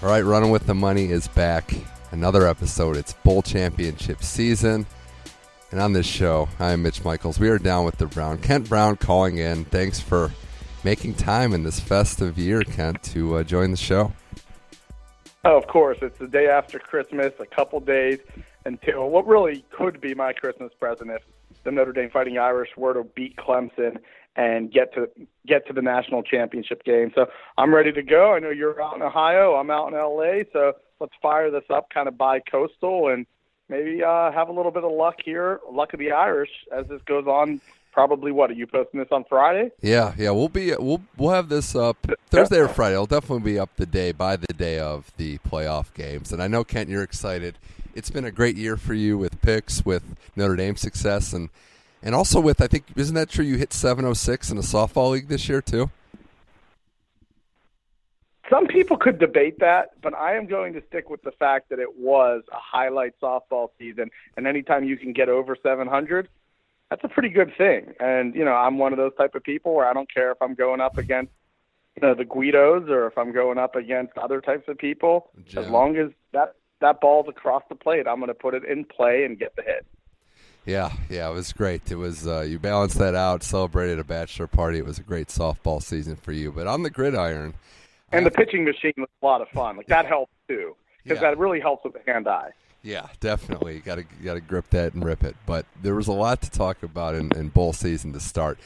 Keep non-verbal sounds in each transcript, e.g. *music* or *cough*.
All right, Running with the Money is back. Another episode. It's bowl championship season. And on this show, I'm Mitch Michaels. We are down with the Brown. Kent Brown calling in. Thanks for making time in this festive year, Kent, to uh, join the show. Oh, of course. It's the day after Christmas, a couple days until what really could be my Christmas present if the Notre Dame Fighting Irish were to beat Clemson and get to get to the national championship game. So I'm ready to go. I know you're out in Ohio. I'm out in LA. So let's fire this up kind of bi-coastal and maybe uh, have a little bit of luck here, luck of the Irish as this goes on. Probably what are you posting this on Friday? Yeah, yeah, we'll be we'll we'll have this up Thursday or Friday. It'll definitely be up the day by the day of the playoff games. And I know Kent, you're excited. It's been a great year for you with picks, with Notre Dame success, and and also with, I think, isn't that true? You hit 706 in a softball league this year, too? Some people could debate that, but I am going to stick with the fact that it was a highlight softball season. And anytime you can get over 700, that's a pretty good thing. And, you know, I'm one of those type of people where I don't care if I'm going up against, you know, the Guidos or if I'm going up against other types of people. As long as that, that ball's across the plate, I'm going to put it in play and get the hit. Yeah, yeah, it was great. It was uh, you balanced that out, celebrated a bachelor party. It was a great softball season for you. But on the gridiron, and the pitching machine was a lot of fun. Like that helped too, because yeah. that really helps with the hand eye. Yeah, definitely. You got to got to grip that and rip it. But there was a lot to talk about in, in bowl season to start.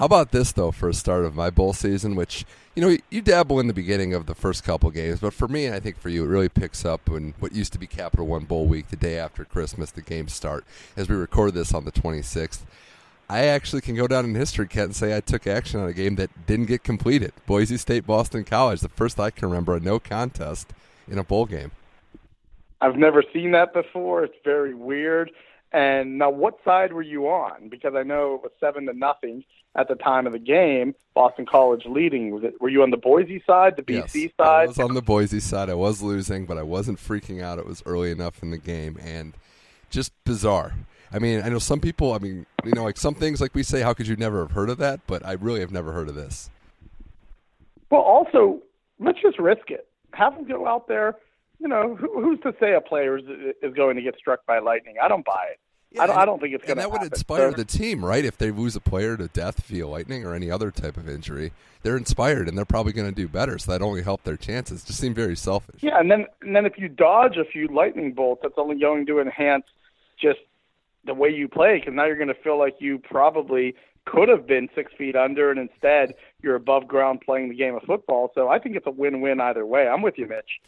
How about this though for a start of my bowl season, which you know you dabble in the beginning of the first couple games, but for me and I think for you, it really picks up when what used to be Capital One Bowl week, the day after Christmas, the games start. As we record this on the 26th, I actually can go down in history, Kent, and say I took action on a game that didn't get completed. Boise State, Boston College, the first I can remember a no contest in a bowl game. I've never seen that before. It's very weird. And now, what side were you on? Because I know it was seven to nothing at the time of the game. Boston College leading. Was it? Were you on the Boise side, the BC yes, side? I was on the Boise side. I was losing, but I wasn't freaking out. It was early enough in the game, and just bizarre. I mean, I know some people. I mean, you know, like some things, like we say, how could you never have heard of that? But I really have never heard of this. Well, also, let's just risk it. Have them go out there you know, who, who's to say a player is, is going to get struck by lightning? I don't buy it. Yeah, I, don't, I don't think it's going to. And that happen. would inspire so, the team, right? If they lose a player to death via lightning or any other type of injury, they're inspired and they're probably going to do better. So that only help their chances. It just seem very selfish. Yeah, and then and then if you dodge a few lightning bolts, that's only going to enhance just the way you play because now you're going to feel like you probably could have been six feet under, and instead you're above ground playing the game of football. So I think it's a win-win either way. I'm with you, Mitch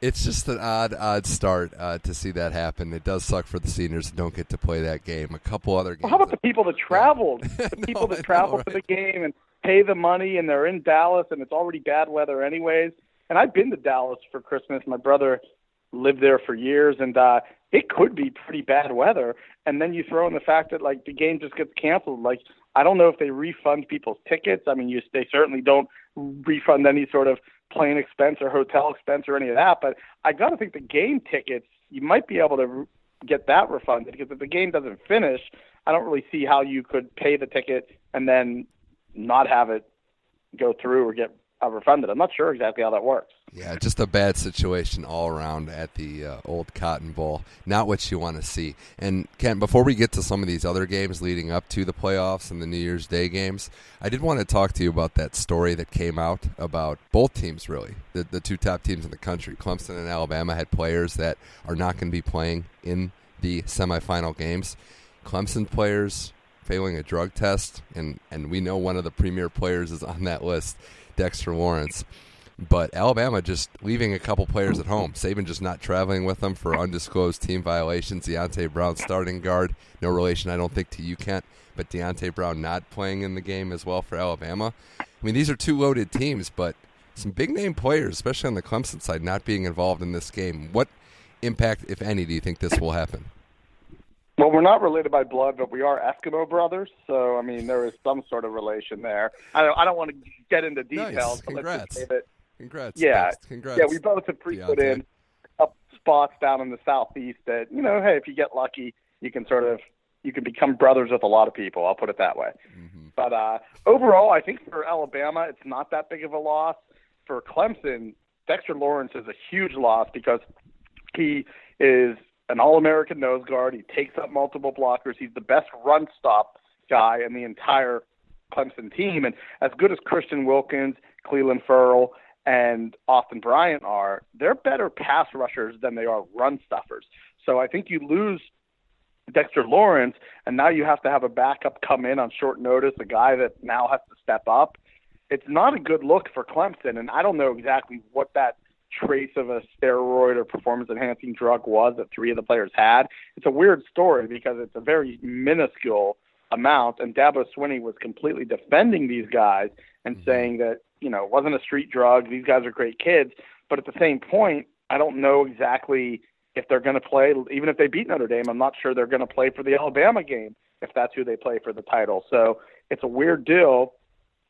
it's just an odd, odd start uh, to see that happen. It does suck for the seniors who don't get to play that game. A couple other games. Well, how about the people that traveled? *laughs* the no, people that traveled right? to the game and pay the money, and they're in Dallas, and it's already bad weather anyways. And I've been to Dallas for Christmas. My brother lived there for years, and uh, it could be pretty bad weather. And then you throw in the fact that like the game just gets canceled. Like I don't know if they refund people's tickets. I mean, you they certainly don't refund any sort of plane expense or hotel expense or any of that. But I got to think the game tickets, you might be able to get that refunded because if the game doesn't finish, I don't really see how you could pay the ticket and then not have it go through or get uh, refunded. I'm not sure exactly how that works. Yeah, just a bad situation all around at the uh, old Cotton Bowl. Not what you want to see. And Ken, before we get to some of these other games leading up to the playoffs and the New Year's Day games, I did want to talk to you about that story that came out about both teams, really, the, the two top teams in the country. Clemson and Alabama had players that are not going to be playing in the semifinal games. Clemson players failing a drug test, and, and we know one of the premier players is on that list. Dexter Lawrence. But Alabama just leaving a couple players at home. Saban just not traveling with them for undisclosed team violations. Deonte Brown starting guard, no relation, I don't think, to you, Kent, but Deonte Brown not playing in the game as well for Alabama. I mean, these are two loaded teams, but some big name players, especially on the Clemson side, not being involved in this game. What impact, if any, do you think this will happen? Well, we're not related by blood, but we are Eskimo brothers. So, I mean, there is some sort of relation there. I don't, I don't want to get into details. Nice. Congrats. That, Congrats. Yeah. Congrats. Yeah, we both have pre-put in up spots down in the southeast that, you know, hey, if you get lucky, you can sort of you can become brothers with a lot of people. I'll put it that way. Mm-hmm. But uh, overall, I think for Alabama, it's not that big of a loss. For Clemson, Dexter Lawrence is a huge loss because he is an All-American nose guard. He takes up multiple blockers. He's the best run stop guy in the entire Clemson team. And as good as Christian Wilkins, Clelin Ferrell, and Austin Bryant are, they're better pass rushers than they are run stuffers. So I think you lose Dexter Lawrence, and now you have to have a backup come in on short notice, a guy that now has to step up. It's not a good look for Clemson, and I don't know exactly what that trace of a steroid or performance enhancing drug was that three of the players had. It's a weird story because it's a very minuscule amount, and Dabo Swinney was completely defending these guys and mm-hmm. saying that you know wasn't a street drug. These guys are great kids, but at the same point, I don't know exactly if they're going to play. Even if they beat Notre Dame, I'm not sure they're going to play for the Alabama game if that's who they play for the title. So it's a weird deal,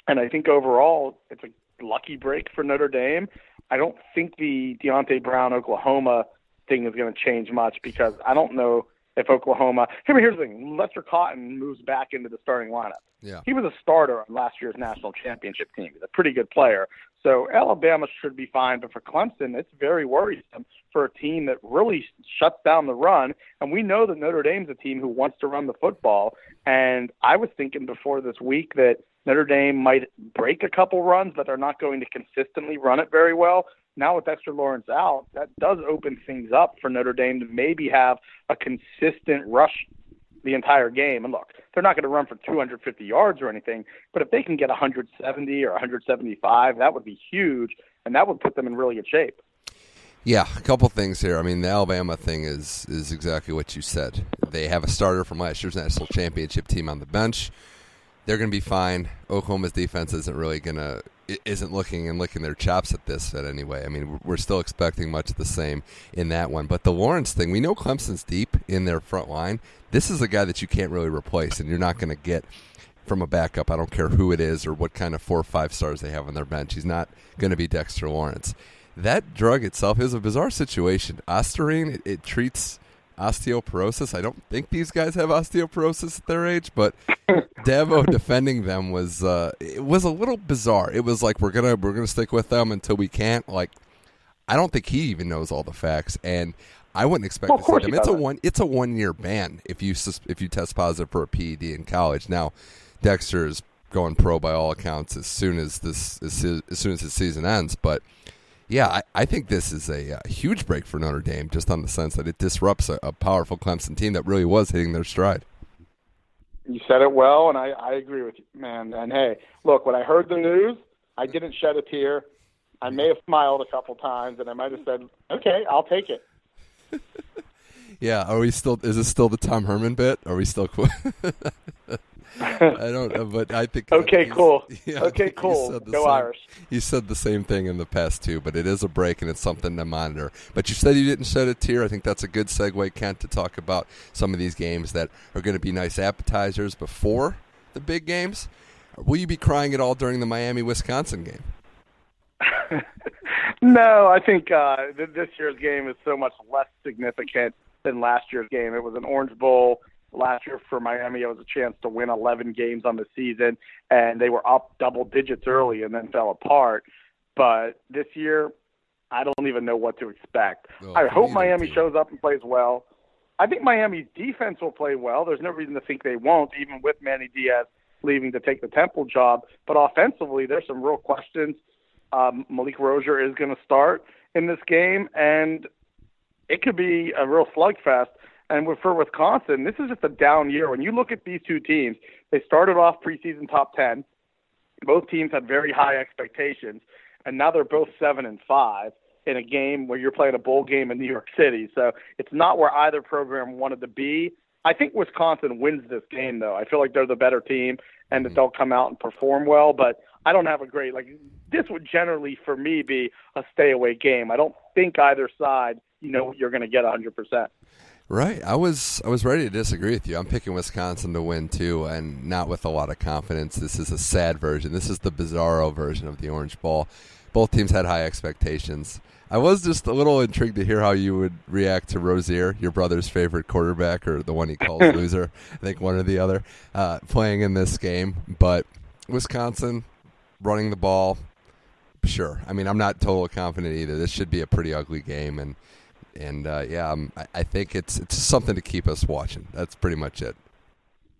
and I think overall it's a lucky break for Notre Dame. I don't think the Deonte Brown Oklahoma thing is going to change much because I don't know if Oklahoma. Here, here's the thing: Lester Cotton moves back into the starting lineup. Yeah. He was a starter on last year's national championship team. He's a pretty good player. So Alabama should be fine, but for Clemson, it's very worrisome for a team that really shuts down the run. And we know that Notre Dame's a team who wants to run the football. And I was thinking before this week that Notre Dame might break a couple runs, but they're not going to consistently run it very well. Now with Dexter Lawrence out, that does open things up for Notre Dame to maybe have a consistent rush the entire game. And look, they're not going to run for 250 yards or anything, but if they can get 170 or 175, that would be huge, and that would put them in really good shape. Yeah, a couple things here. I mean, the Alabama thing is is exactly what you said. They have a starter from last year's national championship team on the bench they're going to be fine. Oklahoma's defense isn't really going to isn't looking and licking their chops at this set anyway. I mean, we're still expecting much the same in that one. But the Lawrence thing, we know Clemson's deep in their front line. This is a guy that you can't really replace, and you're not going to get from a backup. I don't care who it is or what kind of four or five stars they have on their bench. He's not going to be Dexter Lawrence. That drug itself is a bizarre situation. Ostarine, it, it treats osteoporosis. I don't think these guys have osteoporosis at their age, but *laughs* Dabo defending them was uh, it was a little bizarre. It was like we're gonna we're gonna stick with them until we can't. Like I don't think he even knows all the facts, and I wouldn't expect well, to see them. It's a one it's a one year ban if you if you test positive for a PED in college. Now Dexter is going pro by all accounts as soon as this as soon as his season ends, but yeah, I, I, think this is a, a, huge break for Notre Dame, just on the sense that it disrupts a, a, powerful Clemson team that really was hitting their stride. You said it well, and I, I agree with you, man. And hey, look, when I heard the news, I didn't shed a tear. I may have smiled a couple times, and I might have said, "Okay, I'll take it." *laughs* yeah, are we still? Is this still the Tom Herman bit? Are we still? *laughs* I don't know, but I think. okay, cool. *laughs* Yeah, okay, cool. Go same, Irish. You said the same thing in the past too, but it is a break and it's something to monitor. But you said you didn't shed a tear. I think that's a good segue, Kent, to talk about some of these games that are going to be nice appetizers before the big games. Will you be crying at all during the Miami Wisconsin game? *laughs* no, I think uh, this year's game is so much less significant than last year's game. It was an Orange Bowl last year for Miami. It was a chance to win 11 games on the season, and they were up double digits early and then fell apart. But this year, I don't even know what to expect. Oh, I hope Miami shows up and plays well. I think Miami's defense will play well. There's no reason to think they won't, even with Manny Diaz leaving to take the Temple job. But offensively, there's some real questions. Um, Malik Rosier is going to start in this game, and it could be a real slugfest. And for Wisconsin, this is just a down year. When you look at these two teams, they started off preseason top 10. Both teams had very high expectations, and now they're both 7 and 5 in a game where you're playing a bowl game in New York City. So it's not where either program wanted to be. I think Wisconsin wins this game, though. I feel like they're the better team and that mm-hmm. they'll come out and perform well. But I don't have a great like. This would generally, for me, be a stay away game. I don't think either side, you know, what you're going to get 100 percent. Right. I was I was ready to disagree with you. I'm picking Wisconsin to win too, and not with a lot of confidence. This is a sad version. This is the bizarro version of the Orange Bowl. Both teams had high expectations. I was just a little intrigued to hear how you would react to Rosier, your brother's favorite quarterback, or the one he calls *laughs* loser. I think one or the other, uh, playing in this game. But Wisconsin running the ball, sure. I mean, I'm not total confident either. This should be a pretty ugly game, and and uh, yeah, I'm, I think it's it's something to keep us watching. That's pretty much it.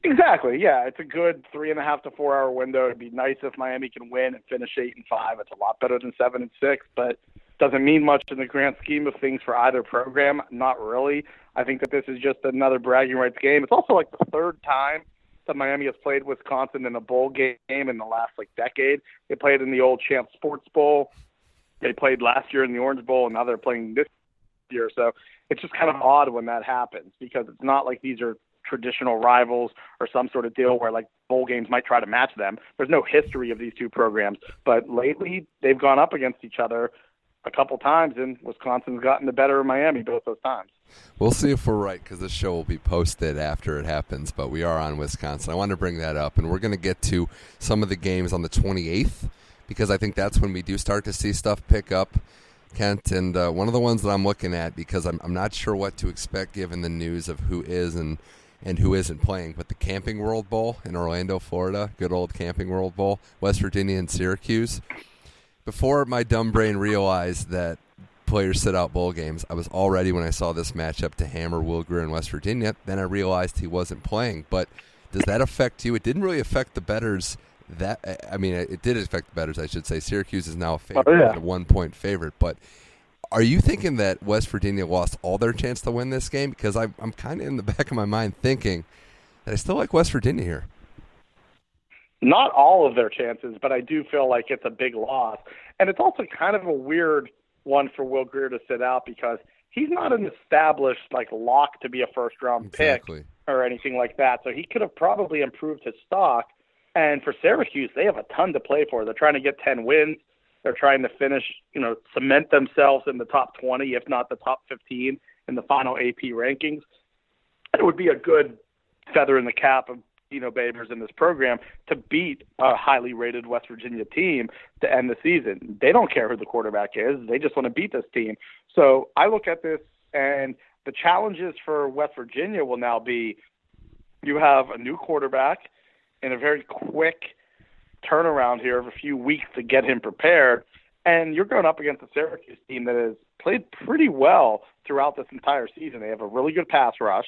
Exactly. Yeah, it's a good three and a half to four hour window. It'd be nice if Miami can win and finish eight and five. It's a lot better than seven and six, but doesn't mean much in the grand scheme of things for either program. Not really. I think that this is just another bragging rights game. It's also like the third time that Miami has played Wisconsin in a bowl game in the last like decade. They played in the old Champ Sports Bowl. They played last year in the Orange Bowl, and now they're playing this year. So it's just kind of odd when that happens because it's not like these are traditional rivals or some sort of deal where like bowl games might try to match them. There's no history of these two programs, but lately they've gone up against each other a couple times, and Wisconsin's gotten the better of Miami both those times. We'll see if we're right because this show will be posted after it happens, but we are on Wisconsin. I want to bring that up, and we're going to get to some of the games on the 28th because I think that's when we do start to see stuff pick up. Kent, and uh, one of the ones that I'm looking at because I'm, I'm not sure what to expect given the news of who is and and who isn't playing. But the Camping World Bowl in Orlando, Florida, good old Camping World Bowl, West Virginia and Syracuse. Before my dumb brain realized that players sit out bowl games, I was all ready when I saw this matchup to hammer Will Grier in West Virginia. Then I realized he wasn't playing. But does that affect you? It didn't really affect the betters. That I mean, it did affect the betters. I should say. Syracuse is now a favorite, oh, yeah. a one point favorite. But are you thinking that West Virginia lost all their chance to win this game? Because I, I'm kind of in the *laughs* back of my mind thinking that I still like West Virginia here. Not all of their chances, but I do feel like it's a big loss. And it's also kind of a weird one for Will Grier to sit out because he's not an established like lock to be a first round exactly. pick or anything like that. So he could have probably improved his stock. And for Syracuse, they have a ton to play for. They're trying to get 10 wins. They're trying to finish, you know, cement themselves in the top 20, if not the top 15 in the final AP rankings. It would be a good feather in the cap of Dino Babers in this program to beat a highly rated West Virginia team to end the season. They don't care who the quarterback is. They just want to beat this team. So I look at this and the challenges for West Virginia will now be you have a new quarterback in a very quick turnaround here of a few weeks to get him prepared. And you're going up against a Syracuse team that has played pretty well throughout this entire season. They have a really good pass rush.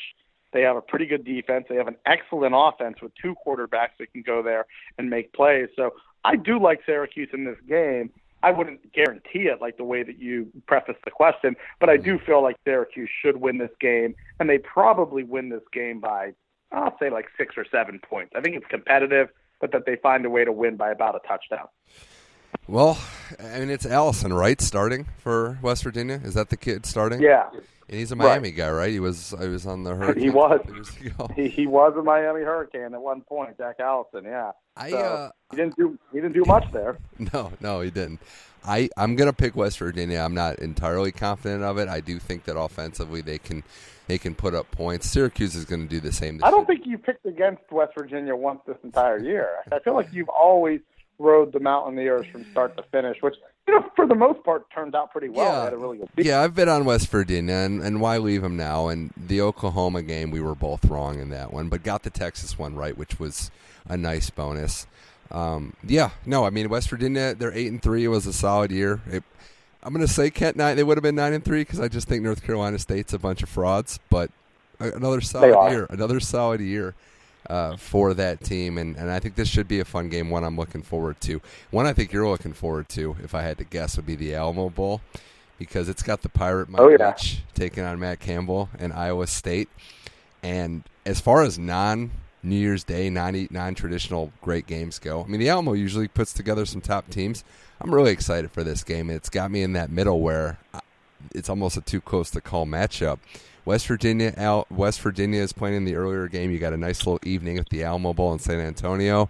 They have a pretty good defense. They have an excellent offense with two quarterbacks that can go there and make plays. So I do like Syracuse in this game. I wouldn't guarantee it like the way that you preface the question, but I do feel like Syracuse should win this game, and they probably win this game by, I'll say like six or seven points. I think it's competitive, but that they find a way to win by about a touchdown. Well, I mean, it's Allison, right? Starting for West Virginia. Is that the kid starting? Yeah. And he's a Miami right. guy, right? He was. I was on the Hurricane. He was. *laughs* He, he, was a Miami Hurricane at one point. Jack Allison, yeah. I so uh, he didn't do he didn't do much there. *laughs* No, no, he didn't. I I'm gonna pick West Virginia. I'm not entirely confident of it. I do think that offensively they can they can put up points. Syracuse is going to do the same. I don't year. think you picked against West Virginia once this entire year. I feel like you've always rode the Mountaineers from start to finish, which you know, for the most part, turned out pretty well. Yeah, had a really good yeah. I've been on West Virginia, and, and why leave them now? And the Oklahoma game, we were both wrong in that one, but got the Texas one right, which was a nice bonus. Um, yeah, no, I mean West Virginia, they're eight and three. It was a solid year. It, I'm going to say Kent nine. They would have been nine and three because I just think North Carolina State's a bunch of frauds. But another solid year, another solid year uh, for that team, and, and I think this should be a fun game. One I'm looking forward to. One I think you're looking forward to, if I had to guess, would be the Alamo Bowl because it's got the Pirate Mike oh, yeah. Taking on Matt Campbell and Iowa State. And as far as non New Year's Day, non non traditional great games go, I mean the Alamo usually puts together some top teams. I'm really excited for this game. It's got me in that middle where uh, it's almost a too close to call matchup West Virginia, Al, West Virginia is playing in the earlier game. You got a nice little evening at the Alamo Bowl in San Antonio.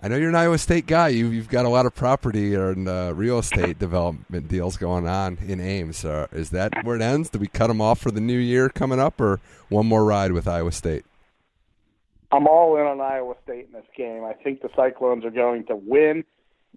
I know you're an Iowa State guy. You, you've got a lot of property and uh, real estate development deals going on in Ames. Uh, is that where it ends? Do we cut them off for the new year coming up, or one more ride with Iowa State? I'm all in on Iowa State in this game. I think the Cyclones are going to win.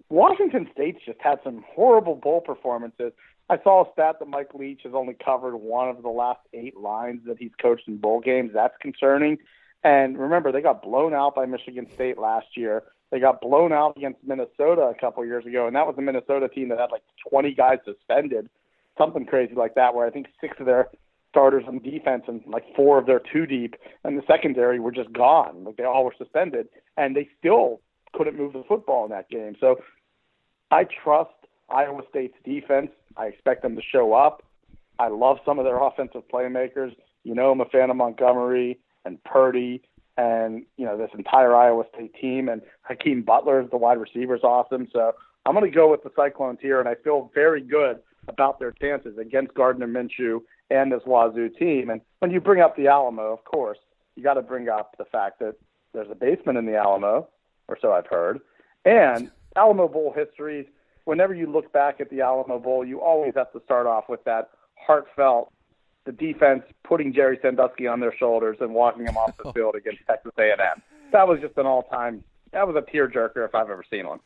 Washington State's just had some horrible bowl performances. I saw a stat that Mike Leach has only covered one of the last eight lines that he's coached in bowl games. That's concerning. And remember, they got blown out by Michigan State last year. They got blown out against Minnesota a couple years ago, and that was a Minnesota team that had like 20 guys suspended, something crazy like that, where I think six of their starters on defense and like four of their two deep and the secondary were just gone. Like they all were suspended, and they still couldn't move the football in that game. So I trust Iowa State's defense. I expect them to show up. I love some of their offensive playmakers. You know, I'm a fan of Montgomery and Purdy and, you know, this entire Iowa State team. And Hakeem Butler, is the wide receiver, is awesome. So I'm going to go with the Cyclones here, and I feel very good about their chances against Gardner Minshew and this Wazoo team. And when you bring up the Alamo, of course, you got to bring up the fact that there's a basement in the Alamo, or so I've heard. And Alamo Bowl history, whenever you look back at the Alamo Bowl, you always have to start off with that heartfelt the defense putting Jerry Sandusky on their shoulders and walking him off the *laughs* field against Texas A&M. That was just an all-time. That was a tearjerker if I've ever seen one.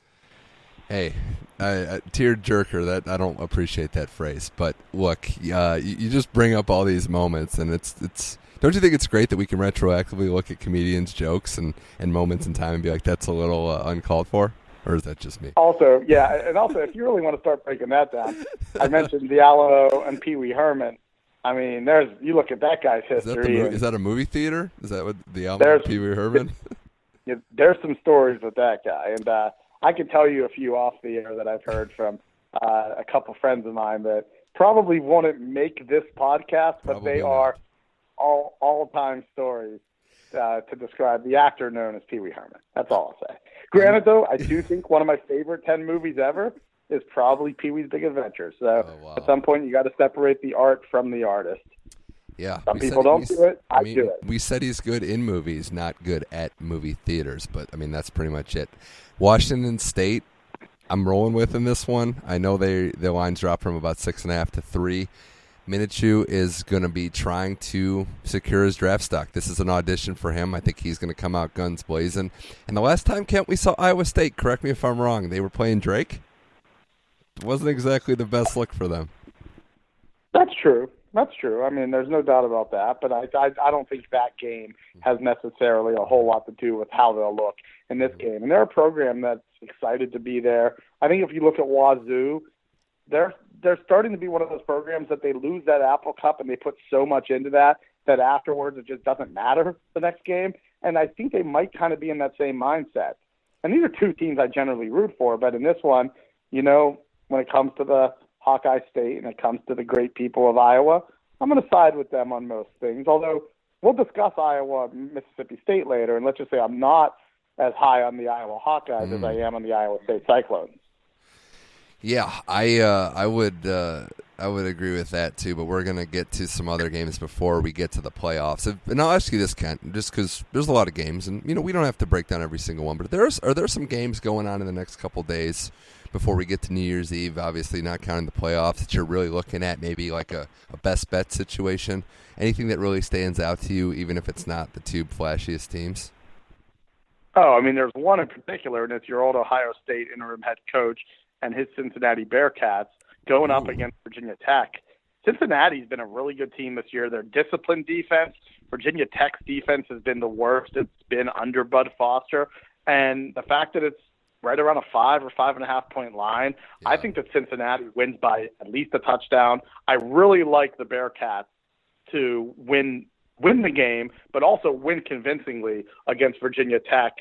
Hey, uh, tear jerker. That I don't appreciate that phrase, but look, uh, you, you just bring up all these moments, and it's it's. Don't you think it's great that we can retroactively look at comedians' jokes and, and moments in time and be like, that's a little uh, uncalled for? Or is that just me? Also, yeah, and also, if you really want to start breaking that down, I mentioned Alamo and Pee Wee Herman. I mean, there's you look at that guy's history. Is that, movie, is that a movie theater? Is that what the Alamo Pee Wee Herman? *laughs* there's some stories with that guy, and uh, I can tell you a few off the air that I've heard from uh, a couple friends of mine that probably wouldn't make this podcast, but Probably they not. are all all time stories uh, to describe the actor known as Pee Wee Herman. That's all I'll say. Granted, though, I do *laughs* think one of my favorite ten movies ever is probably Pee Wee's Big Adventure. So Oh, wow. at some point, you got to separate the art from the artist. Yeah. Some people don't do it. I mean, do it. We said he's good in movies, not good at movie theaters, but I mean that's pretty much it. Washington State, I'm rolling with in this one. I know they the lines dropped from about six and a half to three. Minshew is going to be trying to secure his draft stock. This is an audition for him. I think he's going to come out guns blazing. And the last time, Kent, we saw Iowa State, correct me if I'm wrong, they were playing Drake. It wasn't exactly the best look for them. That's true. That's true. I mean, there's no doubt about that. But I, I, I don't think that game has necessarily a whole lot to do with how they'll look in this mm-hmm. game. And they're a program that's excited to be there. I think if you look at Wazoo, they're they're starting to be one of those programs that they lose that Apple Cup and they put so much into that that afterwards it just doesn't matter the next game. And I think they might kind of be in that same mindset. And these are two teams I generally root for, but in this one, you know, when it comes to the Hawkeye State and it comes to the great people of Iowa, I'm going to side with them on most things. Although we'll discuss Iowa Mississippi State later, and let's just say I'm not as high on the Iowa Hawkeyes as mm. I am on the Iowa State Cyclones. Yeah, I uh, I would uh, I would agree with that too. But we're gonna get to some other games before we get to the playoffs. And I'll ask you this, Kent, just because there's a lot of games, and you know we don't have to break down every single one. But there's are there some games going on in the next couple days before we get to New Year's Eve? Obviously, not counting the playoffs that you're really looking at, maybe like a, a best bet situation. Anything that really stands out to you, even if it's not the two flashiest teams. Oh, I mean, there's one in particular, and it's your old Ohio State interim head coach and his Cincinnati Bearcats going up against Virginia Tech. Cincinnati's been a really good team this year. Their disciplined defense, Virginia Tech's defense has been the worst. It's been under Bud Foster, and the fact that it's right around a five or five and a half point line, I think that Cincinnati wins by at least a touchdown. I really like the Bearcats to win win the game, but also win convincingly against Virginia Tech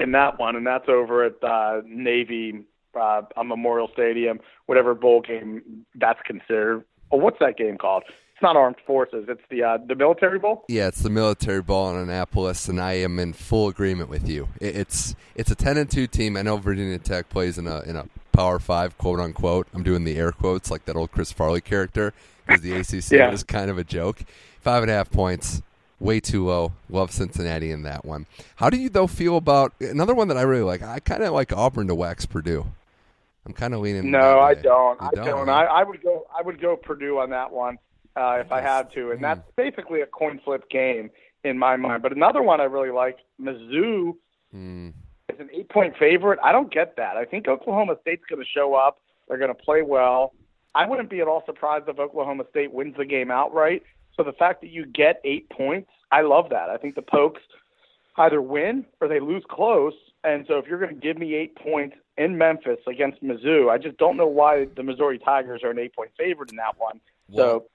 in that one, and that's over at uh, Navy uh, on Memorial Stadium, whatever bowl game that's considered. Oh, what's that game called? It's not Armed Forces. It's the uh, the Military Bowl. Yeah, it's the military Bowl in Annapolis, and I am in full agreement with you. It- It's it's a ten and two team. I know Virginia Tech plays in a in a Power Five, quote unquote. I'm doing the air quotes like that old Chris Farley character because the ACC *laughs* Yeah. was kind of a joke. Five and a half points, way too low. Love Cincinnati in that one. How do you though feel about another one that I really like? I kind of like Auburn to wax Purdue. I'm kind of leaning. No, I don't. I don't. huh? I, I would go. I would go Purdue on that one uh, if I had to, and that's basically a coin flip game in my mind. But another one I really like, Mizzou Hmm. is an eight point favorite. I don't get that. I think Oklahoma State's going to show up. They're going to play well. I wouldn't be at all surprised if Oklahoma State wins the game outright. So the fact that you get eight points, I love that. I think the Pokes either win or they lose close, And so if you're going to give me eight points in Memphis against Mizzou, I just don't know why the Missouri Tigers are an eight point favorite in that one. So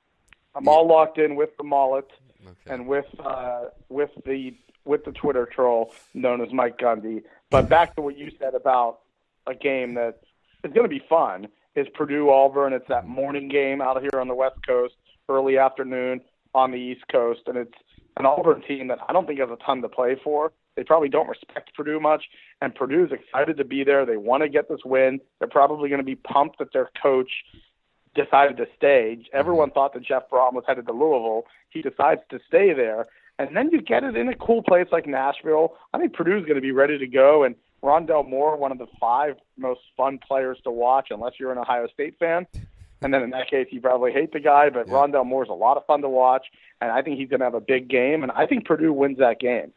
I'm all locked in with the mullet okay. and with uh, with the with the Twitter troll known as Mike Gundy. But back to what you said about a game that is going to be fun is Purdue Auburn. It's that morning game out here on the West Coast, early afternoon on the East Coast, and it's an Auburn team that I don't think has a ton to play for. They probably don't respect Purdue much, and Purdue's excited to be there. They want to get this win. They're probably going to be pumped that their coach decided to stay. Everyone thought that Jeff Brohm was headed to Louisville. He decides to stay there. And then you get it in a cool place like Nashville. I think Purdue's going to be ready to go. And Rondale Moore, one of the five most fun players to watch, unless you're an Ohio State fan. And then in that case, you probably hate the guy. But yeah. Rondale Moore's a lot of fun to watch, and I think he's going to have a big game. And I think Purdue wins that game.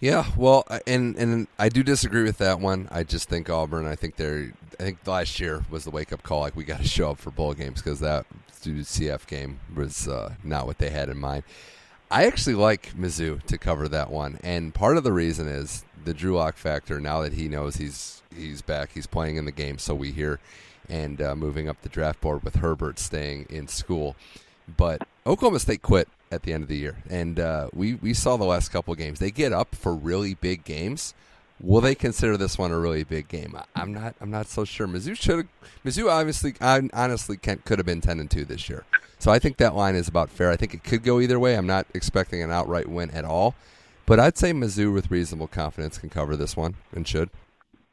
Yeah, well, and and I do disagree with that one. I just think Auburn. I think they're. I think last year was the wake up call. Like we got to show up for bowl games because that CF game was uh, not what they had in mind. I actually like Mizzou to cover that one, and part of the reason is the Drew Lock factor. Now that he knows he's he's back, he's playing in the game, so we hear, and uh, moving up the draft board with Herbert staying in school. But Oklahoma State quit at the end of the year, and uh, we we saw the last couple games. They get up for really big games. Will they consider this one a really big game? I'm not. I'm not so sure. Mizzou should. Mizzou obviously, honestly, could have been ten and two this year. So I think that line is about fair. I think it could go either way. I'm not expecting an outright win at all, but I'd say Mizzou with reasonable confidence can cover this one and should.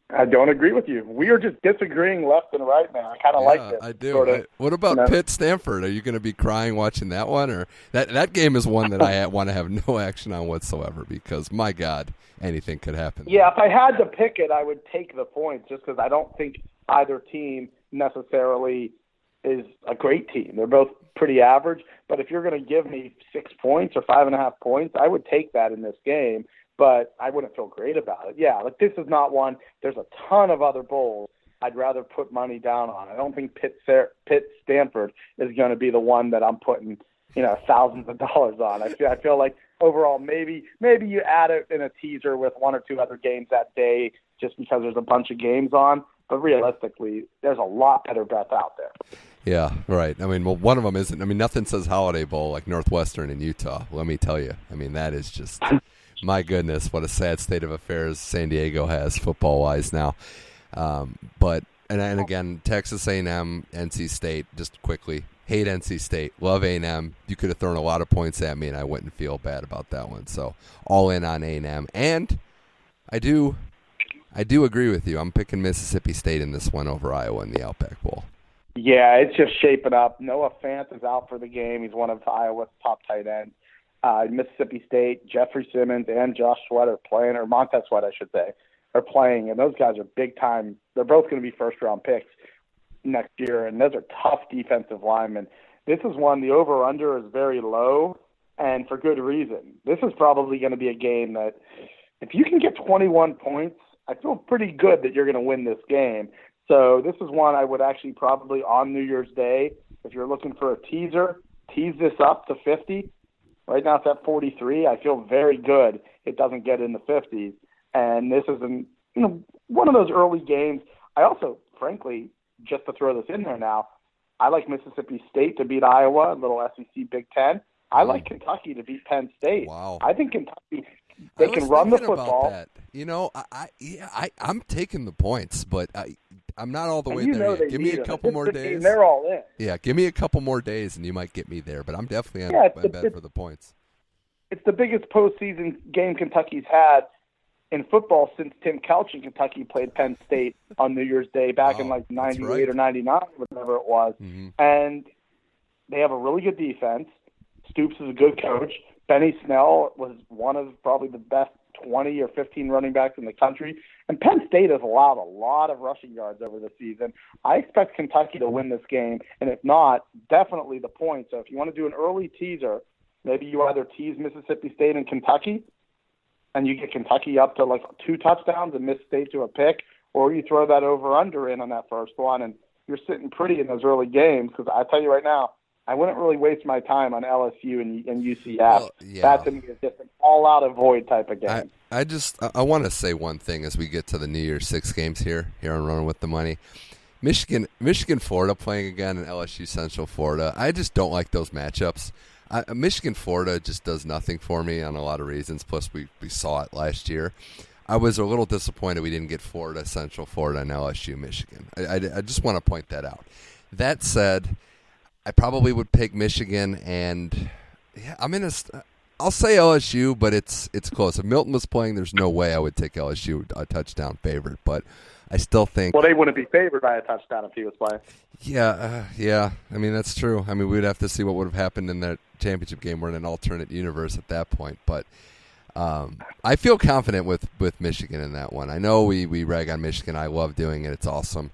I don't agree with you. We are just disagreeing left and right man. I kind of yeah, like this. I do. Sort of, I, what about you know? Pitt Stanford? Are you going to be crying watching that one, or that that game is one that I *laughs* want to have no action on whatsoever because my God, anything could happen. Yeah, if I had to pick it, I would take the points just because I don't think either team necessarily is a great team. They're both pretty average. But if you're going to give me six points or five and a half points, I would take that in this game. But I wouldn't feel great about it. Yeah, like this is not one. There's a ton of other bowls I'd rather put money down on. I don't think Pitt Pitt Stanford is going to be the one that I'm putting you know thousands of dollars on. I feel I feel like overall maybe maybe you add it in a teaser with one or two other games that day just because there's a bunch of games on. But realistically, there's a lot better bets out there. Yeah, right. I mean, well, one of them isn't. I mean, nothing says Holiday Bowl like Northwestern in Utah. Let me tell you. I mean, that is just *laughs* my goodness, what a sad state of affairs San Diego has football wise now. Um, but and, and again, Texas A&M, NC State. Just quickly, hate NC State, love A&M. You could have thrown a lot of points at me, and I wouldn't feel bad about that one. So all in on A&M, and I do, I do agree with you. I'm picking Mississippi State in this one over Iowa in the Outback Bowl. Yeah, it's just shaping up. Noah Fant is out for the game. He's one of Iowa's top tight ends. Uh, Mississippi State, Jeffrey Simmons and Josh Sweat are playing, or Montez Sweat, I should say, are playing, and those guys are big time. They're both going to be first round picks next year, and those are tough defensive linemen. This is one the over under is very low, and for good reason. This is probably going to be a game that, if you can get 21 points, I feel pretty good that you're going to win this game. So this is one I would actually probably on New Year's Day, if you're looking for a teaser, tease this up to 50. Right now it's at 43. I feel very good it doesn't get in the 50s. And this is an, you know one of those early games. I also, frankly, just to throw this in there now, I like Mississippi State to beat Iowa, a little SEC Big Ten. I mm-hmm. like Kentucky to beat Penn State. Wow. I think Kentucky they can run the football. You know, I, I yeah, I I'm taking the points, but I I'm not all the way there yet. Give me a couple more days. They're all in. Yeah, give me a couple more days, and you might get me there. But I'm definitely on yeah, the, bet for the points. It's the biggest postseason game Kentucky's had in football since Tim Couch in Kentucky played Penn State on New Year's Day back in like '98 right. or '99, whatever it was. Mm-hmm. And they have a really good defense. Stoops is a good coach. Benny Snell was one of probably the best 20 or 15 running backs in the country. And Penn State has allowed a lot of rushing yards over the season. I expect Kentucky to win this game, and if not, definitely the points. So if you want to do an early teaser, maybe you either tease Mississippi State and Kentucky, and you get Kentucky up to like two touchdowns and Miss State to a pick, or you throw that over under in on that first one, and you're sitting pretty in those early games. Because I tell you right now, I wouldn't really waste my time on LSU and, and UCF. Well, yeah. That to me is just an all-out avoid type of game. I just I, I want to say one thing as we get to the New Year's Six games here here on Running with the Money. Michigan, Michigan, Florida playing again, and LSU Central Florida. I just don't like those matchups. I, Michigan, Florida just does nothing for me on a lot of reasons. Plus, we we saw it last year. I was a little disappointed we didn't get Florida, Central Florida, and LSU, Michigan. I, I, I just want to point that out. That said, I probably would pick Michigan, and yeah, I'm in a. I'll say LSU, but it's it's close. If Milton was playing, there's no way I would take LSU a touchdown favorite. But I still think. Well, they wouldn't be favored by a touchdown if he was playing. Yeah, uh, yeah. I mean, that's true. I mean, we'd have to see what would have happened in that championship game. We're in an alternate universe at that point, but um, I feel confident with with Michigan in that one. I know we we rag on Michigan. I love doing it. It's awesome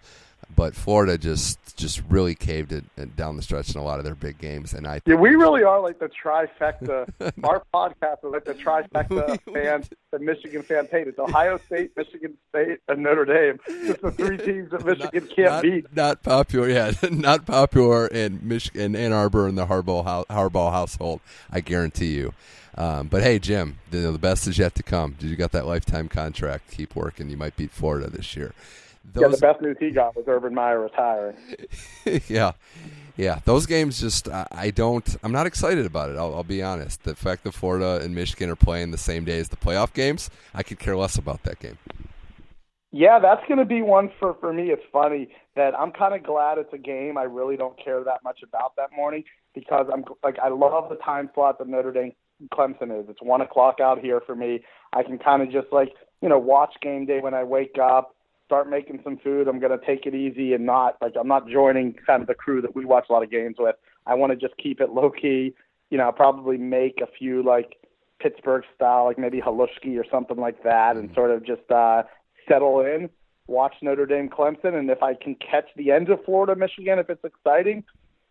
but Florida just just really caved it down the stretch in a lot of their big games, and I yeah, we really are like the trifecta. *laughs* Our podcast is like the trifecta fan, the Michigan fan hate. It's Ohio State, Michigan State, and Notre Dame. Just the three *laughs* teams that Michigan not, can't not, beat. Not popular, yeah, *laughs* not popular in Michigan, Ann Arbor, and the Harbaugh Harbaugh household. I guarantee you. Um, but hey, Jim, the, the best is yet to come. Did you got that lifetime contract. Keep working. You might beat Florida this year. Those, yeah, the best news he got was Urban Meyer retiring. *laughs* yeah, yeah. Those games just I, I don't. I'm not excited about it. I'll, I'll, be honest. The fact that Florida and Michigan are playing the same day as the playoff games, I could care less about that game. Yeah, that's going to be one for for me. It's funny that I'm kind of glad it's a game. I really don't care that much about that morning because I'm like I love the time slot that Notre Dame Clemson is. It's one o'clock out here for me. I can kind of just like you know watch game day when I wake up start making some food. I'm going to take it easy and not like I'm not joining kind of the crew that we watch a lot of games with. I want to just keep it low key. You know, I'll probably make a few like Pittsburgh style, like maybe Halushki or something like that, and sort of just uh, settle in, watch Notre Dame Clemson, and if I can catch the end of Florida Michigan, if it's exciting,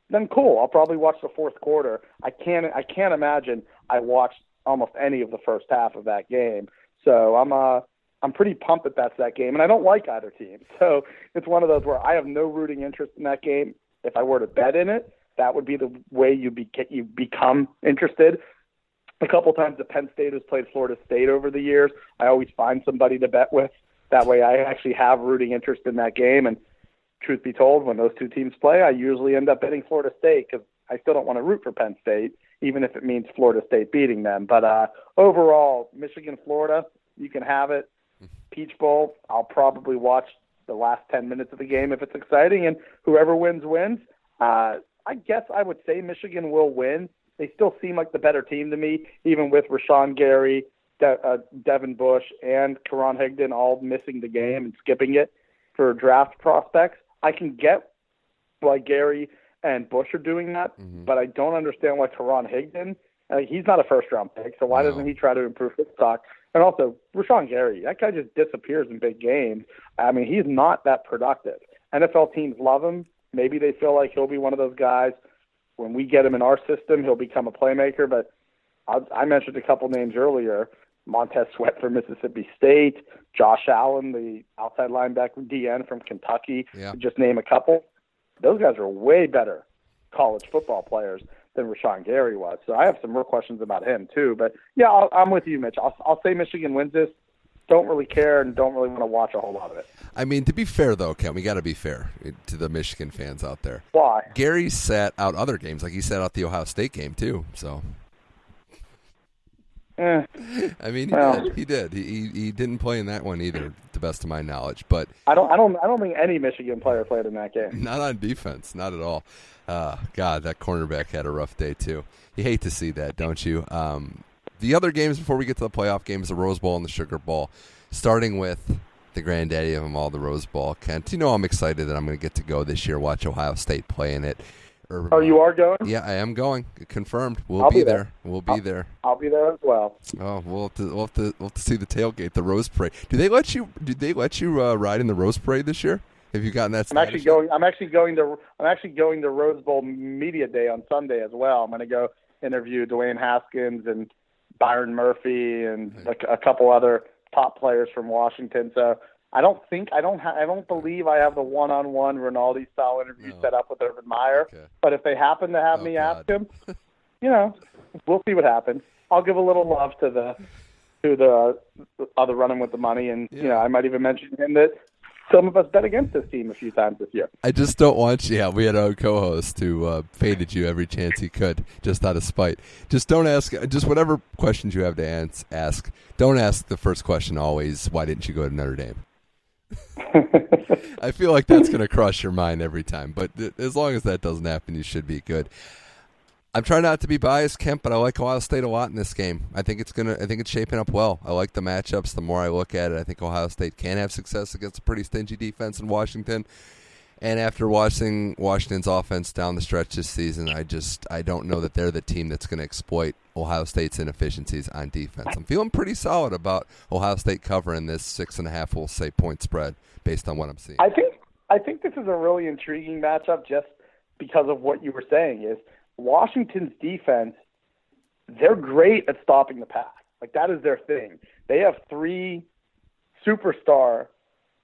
then cool. I'll probably watch the fourth quarter. I can't I can't imagine I watched almost any of the first half of that game. So I'm uh I'm pretty pumped that that's that game, and I don't like either team. *laughs* So it's one of those where I have no rooting interest in that game. If I were to bet in it, that would be the way you be you become interested. A couple times that Penn State has played Florida State over the years, I always find somebody to bet with. That way, I actually have rooting interest in that game. And truth be told, when those two teams play, I usually end up betting Florida State because I still don't want to root for Penn State, even if it means Florida State beating them. But uh, overall, Michigan, Florida, you can have it. Peach Bowl, I'll probably watch the last 10 minutes of the game if it's exciting, and whoever wins, wins. Uh, I guess I would say Michigan will win. They still seem like the better team to me, even with Rashan Gary, De- uh, Devin Bush, and Karan Higdon all missing the game and skipping it for draft prospects. I can get why Gary and Bush are doing that, mm-hmm. but I don't understand why Karan Higdon. Uh, he's not a first round pick, so why no. doesn't he try to improve his stock? And also, Rashan Gary, that guy just disappears in big games. I mean, he's not that productive. NFL teams love him. Maybe they feel like he'll be one of those guys. When we get him in our system, he'll become a playmaker. But I, I mentioned a couple names earlier. Montez Sweat from Mississippi State, Josh Allen, the outside linebacker DN from Kentucky, yeah. just name a couple. Those guys are way better college football players than Rashan Gary was. So I have some more questions about him too. But yeah, I'll, I'm with you, Mitch. I'll, I'll say Michigan wins this. Don't really care and don't really want to watch a whole lot of it. I mean, to be fair though, Ken, we got to be fair to the Michigan fans out there. Why? Gary sat out other games, like he sat out the Ohio State game too. So. Eh. I mean, he well, did. He did. He, he he didn't play in that one either, to best of my knowledge. But I don't I don't I don't think any Michigan player played in that game. *laughs* Not on defense, not at all. Uh, God, that cornerback had a rough day too. You hate to see that, don't you? Um, the other games before we get to the playoff games, the Rose Bowl and the Sugar Bowl, starting with the granddaddy of them all, the Rose Bowl. Kent, you know I'm excited that I'm going to get to go this year, watch Ohio State play in it. Oh, you are going? Yeah, I am going. Confirmed. We'll be, be there. We'll be I'll, there. I'll be there as well. Oh, we'll have to, we'll have to, we'll have to see the tailgate, the Rose Parade. Do they let you? Did they let you uh, ride in the Rose Parade this year? Have you gotten that? I'm actually going. I'm actually going to. I'm actually going to Rose Bowl media day on Sunday as well. I'm going to go interview Dwayne Haskins and Byron Murphy and a, a couple other top players from Washington. So I don't think I don't ha- I don't believe I have the one-on-one Rinaldi style interview no. set up with Urban Meyer. Okay. But if they happen to have oh, me God. ask him, you know, we'll see what happens. I'll give a little love to the to the other running with the money, and yeah. you know I might even mention him that some of us bet against this team a few times this year. I just don't want you. Yeah, we had a co-host who uh, faded you every chance he could, just out of spite. Just don't ask. Just whatever questions you have to ask. Don't ask the first question always. Why didn't you go to Notre Dame? *laughs* I feel like that's going to cross your mind every time. But th- as long as that doesn't happen, you should be good. I'm trying not to be biased, Kent, but I like Ohio State a lot in this game. I think it's gonna. I think it's shaping up well. I like the matchups. The more I look at it, I think Ohio State can have success against a pretty stingy defense in Washington. And after watching Washington's offense down the stretch this season, I just I don't know that they're the team that's going to exploit Ohio State's inefficiencies on defense. I'm feeling pretty solid about Ohio State covering this six and a half, we'll say, point spread based on what I'm seeing. I think I think this is a really intriguing matchup just because of what you were saying. Is Washington's defense, they're great at stopping the pass. Like that is their thing. They have three superstar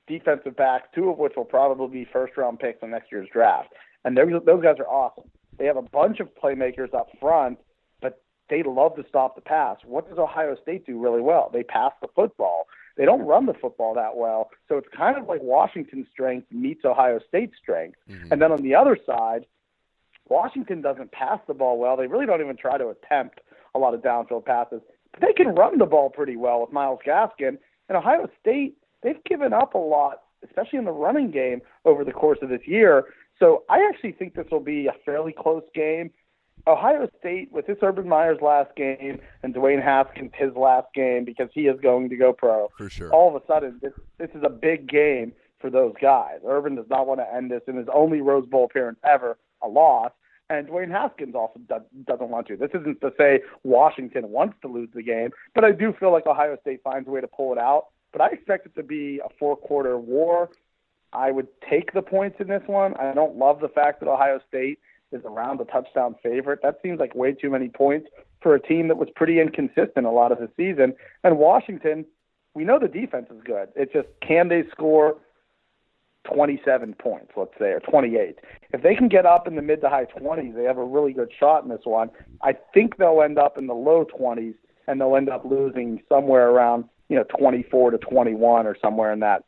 defensive backs, two of which will probably be first round picks in next year's draft. And those guys are awesome. They have a bunch of playmakers up front, but they love to stop the pass. What does Ohio State do really well? They pass the football. They don't run the football that well. So it's kind of like Washington's strength meets Ohio State's strength. Mm-hmm. And then on the other side, Washington doesn't pass the ball well. They really don't even try to attempt a lot of downfield passes. But they can run the ball pretty well with Myles Gaskin. And Ohio State, they've given up a lot, especially in the running game over the course of this year. So I actually think this will be a fairly close game. Ohio State, with this Urban Meyer's last game and Dwayne Haskins his last game because he is going to go pro. For sure. All of a sudden, this this is a big game for those guys. Urban does not want to end this in his only Rose Bowl appearance ever a loss. And Dwayne Haskins also doesn't want to. This isn't to say Washington wants to lose the game, but I do feel like Ohio State finds a way to pull it out. But I expect it to be a four quarter war. I would take the points in this one. I don't love the fact that Ohio State is around a touchdown favorite. That seems like way too many points for a team that was pretty inconsistent a lot of the season. And Washington, we know the defense is good. It's just can they score 27 points, let's say, or 28. If they can get up in the mid to high 20s, they have a really good shot in this one. I think they'll end up in the low 20s, and they'll end up losing somewhere around you know 24 to 21 or somewhere in that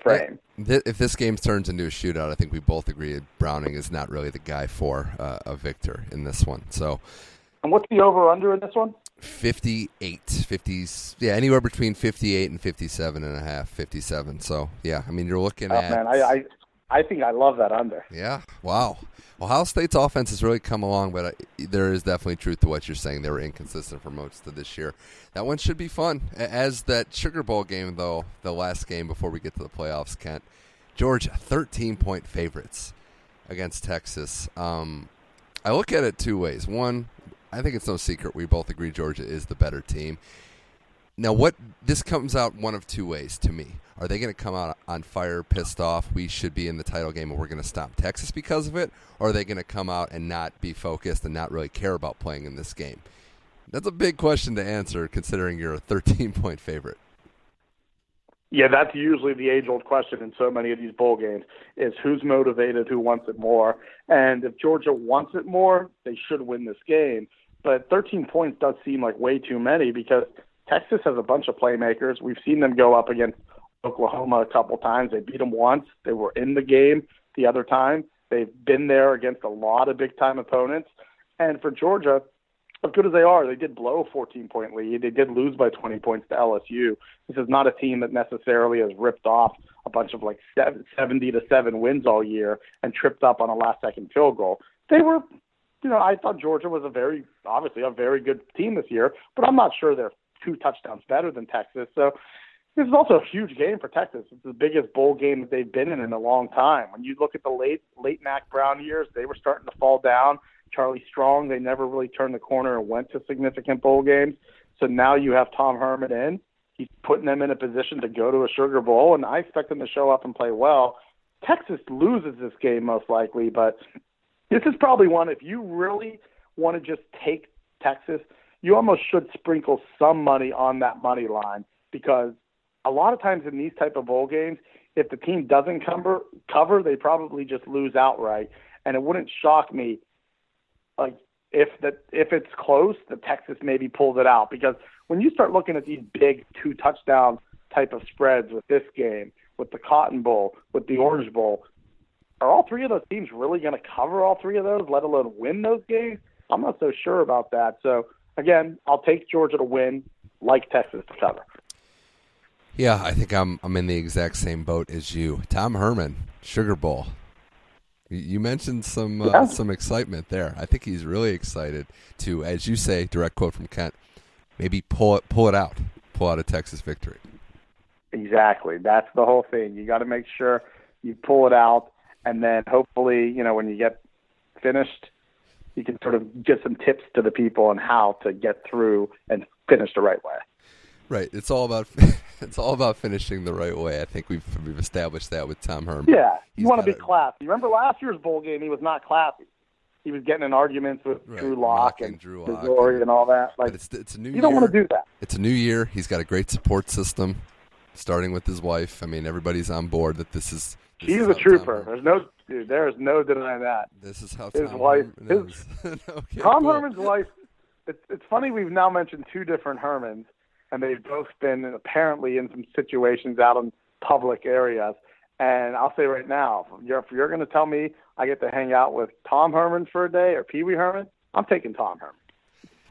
frame. If this game turns into a shootout, I think we both agree that Browning is not really the guy for uh, a victor in this one. So, and what's the over under in this one? 58 50s yeah anywhere between 58 and 57 and a half 57 so yeah i mean you're looking oh, at man I, I i think i love that under. Yeah. Wow. Ohio state's offense has really come along but I, there is definitely truth to what you're saying. They were inconsistent for most of this year. That one should be fun. As that sugar bowl game though the last game before we get to the playoffs kent georgia 13 point favorites against texas. Um, I look at it two ways. One, I think it's no secret we both agree Georgia is the better team. Now, what this comes out one of two ways to me. Are they going to come out on fire, pissed off? We should be in the title game, and we're going to stop Texas because of it, or are they going to come out and not be focused and not really care about playing in this game? That's a big question to answer, considering you're a 13 point favorite. Yeah, that's usually the age-old question in so many of these bowl games: is who's motivated, who wants it more, and if Georgia wants it more, they should win this game. But 13 points does seem like way too many because Texas has a bunch of playmakers. We've seen them go up against Oklahoma a couple times. They beat them once. They were in the game the other time. They've been there against a lot of big time opponents. And for Georgia, as good as they are, they did blow a 14 point lead. They did lose by 20 points to LSU. This is not a team that necessarily has ripped off a bunch of like 70 to 7 wins all year and tripped up on a last second field goal. They were you know, I thought Georgia was a very, obviously a very good team this year, but I'm not sure they're two touchdowns better than Texas. So this is also a huge game for Texas. It's the biggest bowl game that they've been in in a long time. When you look at the late late Mack Brown years, they were starting to fall down. Charlie Strong, they never really turned the corner and went to significant bowl games. So now you have Tom Herman in. He's putting them in a position to go to a Sugar Bowl, and I expect them to show up and play well. Texas loses this game most likely, but this is probably one, if you really want to just take Texas, you almost should sprinkle some money on that money line because a lot of times in these type of bowl games, if the team doesn't cover, cover, they probably just lose outright. And it wouldn't shock me, like if that if it's close, the Texas maybe pulls it out because when you start looking at these big two touchdown type of spreads with this game, with the Cotton Bowl, with the Orange Bowl, are all three of those teams really going to cover all three of those, let alone win those games? I'm not so sure about that. So again, I'll take Georgia to win, like Texas to cover. Yeah, I think I'm I'm in the exact same boat as you. Tom Herman, Sugar Bowl. You mentioned some uh, yeah. some excitement there. I think he's really excited to, as you say, direct quote from Kent, maybe pull it pull it out, pull out a Texas victory. Exactly. That's the whole thing. You got to make sure you pull it out, and then hopefully, you know, when you get finished, you can sort of give some tips to the people on how to get through and finish the right way. Right. It's all about *laughs* it's all about finishing the right way. I think we've we've established that with Tom Herman. Yeah, you want to be classy. Remember last year's bowl game? He was not classy. He was getting in arguments with right. Drew Lock and Drew Missouri and, and all that. Like it's it's a new. You year. don't want to do that. It's a new year. He's got a great support system, starting with his wife. I mean, everybody's on board that this is. He's a trooper. There's no dude. There is no denying that. This is how his Tom wife. Herman his, *laughs* okay, Tom cool. Herman's wife. It's it's funny we've now mentioned two different Hermans and they've both been apparently in some situations out in public areas. And I'll say right now, if you're, if you're going to tell me I get to hang out with Tom Herman for a day or Pee Wee Herman, I'm taking Tom Herman.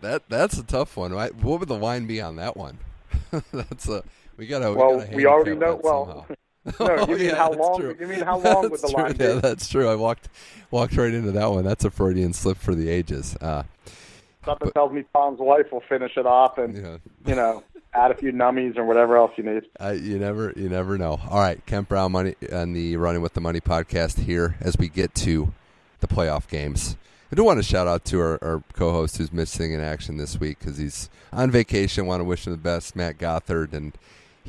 That that's a tough one. Right? What would the line be on that one? *laughs* that's a we gotta. Well, we, we already know. Well, *laughs* no, you oh, mean yeah, how long? True. You mean how long *laughs* would the true. line yeah, be? that's true. I walked walked right into that one. That's a Freudian slip for the ages. Uh, Something but, tells me Tom's wife will finish it off, and yeah. you know, *laughs* add a few nummies or whatever else you need. Uh, you never, you never know. All right, Kent Brown money on the Running with the Money podcast here as we get to the playoff games. I do want to shout out to our, our co-host who's missing in action this week because he's on vacation. Want to wish him the best, Matt Gothard, and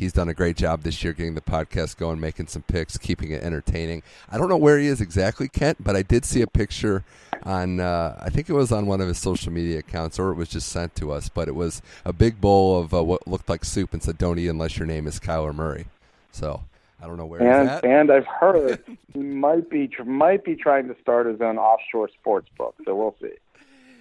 he's done a great job this year getting the podcast going, making some picks, keeping it entertaining. I don't know where he is exactly, Kent, but I did see a picture on uh, I think it was on one of his social media accounts or it was just sent to us, but it was a big bowl of uh, what looked like soup and said, "Don't eat unless your name is Kyler Murray." So I don't know where and, he's at. And I've heard *laughs* he might be might be trying to start his own offshore sports book. So we'll see.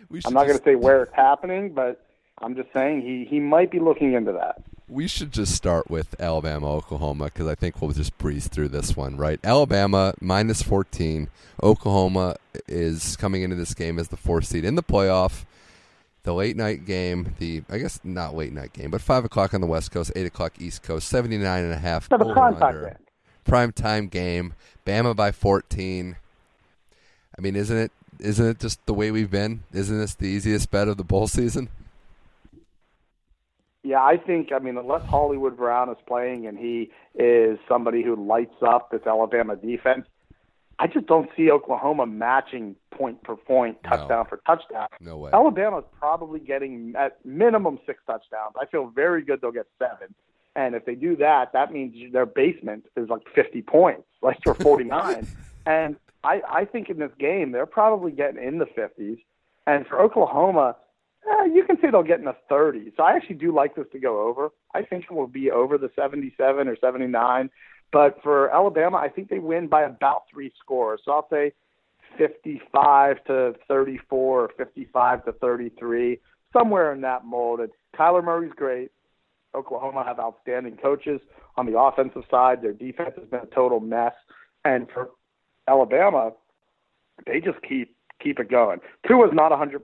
We I'm not going to say where it's happening, but I'm just saying he he might be looking into that. We should just start with Alabama, Oklahoma, because I think we'll just breeze through this one, right? Alabama minus 14. Oklahoma is coming into this game as the fourth seed in the playoff. The late night game, the I guess not late night game, but five o'clock on the West Coast, eight o'clock East Coast, seventy nine and a half. No, the prime time. Prime time game. Bama by fourteen. I mean, isn't it isn't it just the way we've been? Isn't this the easiest bet of the bowl season? Yeah, I think I mean unless Hollywood Brown is playing and he is somebody who lights up this Alabama defense, I just don't see Oklahoma matching point per point, touchdown no. for touchdown. No way. Alabama's probably getting at minimum six touchdowns. I feel very good they'll get seven. And if they do that, that means their basement is like 50 points, *laughs* like or 49. *laughs* and I, I think in this game they're probably getting in the 50s. And for Oklahoma, eh, you can say they'll get in the 30s. So I actually do like this to go over. I think it will be over the 77 or 79. But for Alabama, I think they win by about three scores. So I'll say 55 to 34 or 55 to 33, somewhere in that mold. And Kyler Murray's great. Oklahoma have outstanding coaches on the offensive side. Their defense has been a total mess. And for Alabama, they just keep keep it going. Tua is not 100%,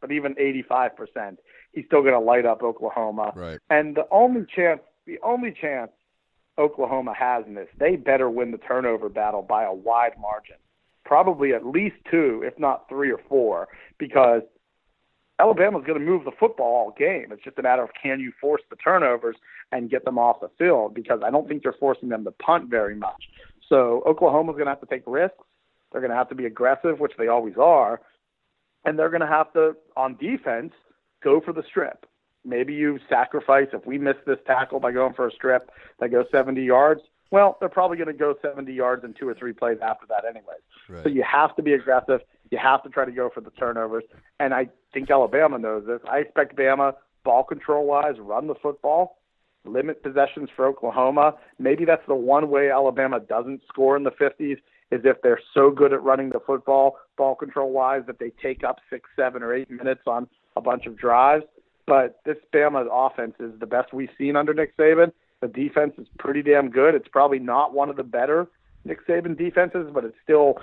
but even 85%, he's still going to light up Oklahoma. Right. And the only chance, the only chance Oklahoma has in this, they better win the turnover battle by a wide margin. Probably at least two, if not three or four, because Alabama's going to move the football all game. It's just a matter of can you force the turnovers and get them off the field because I don't think they're forcing them to punt very much. So Oklahoma's going to have to take risks. They're going to have to be aggressive, which they always are, and they're going to have to on defense go for the strip. Maybe you sacrifice if we miss this tackle by going for a strip that goes 70 yards. Well, they're probably going to go 70 yards in two or three plays after that, anyways. Right. So you have to be aggressive. You have to try to go for the turnovers. And I think Alabama knows this. I expect Bama, ball control wise, run the football, limit possessions for Oklahoma. Maybe that's the one way Alabama doesn't score in the 50s is if they're so good at running the football, ball control wise, that they take up six, seven, or eight minutes on a bunch of drives. but this Bama offense is the best we've seen under Nick Saban. The defense is pretty damn good. It's probably not one of the better Nick Saban defenses, but it's still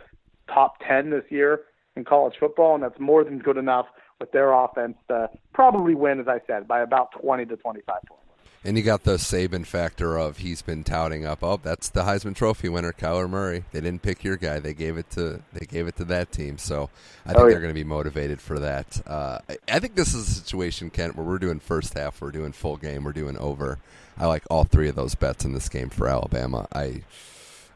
top 10 this year in college football, and that's more than good enough with their offense to probably win, as I said, by about 20 to 25 points. And you got the Saban factor of he's been touting up. Oh, that's the Heisman Trophy winner, Kyler Murray. They didn't pick your guy; they gave it to they gave it to that team. So I think oh, yeah. they're going to be motivated for that. Uh, I think this is a situation, Kent, where we're doing first half, we're doing full game, we're doing over. I like all three of those bets in this game for Alabama. I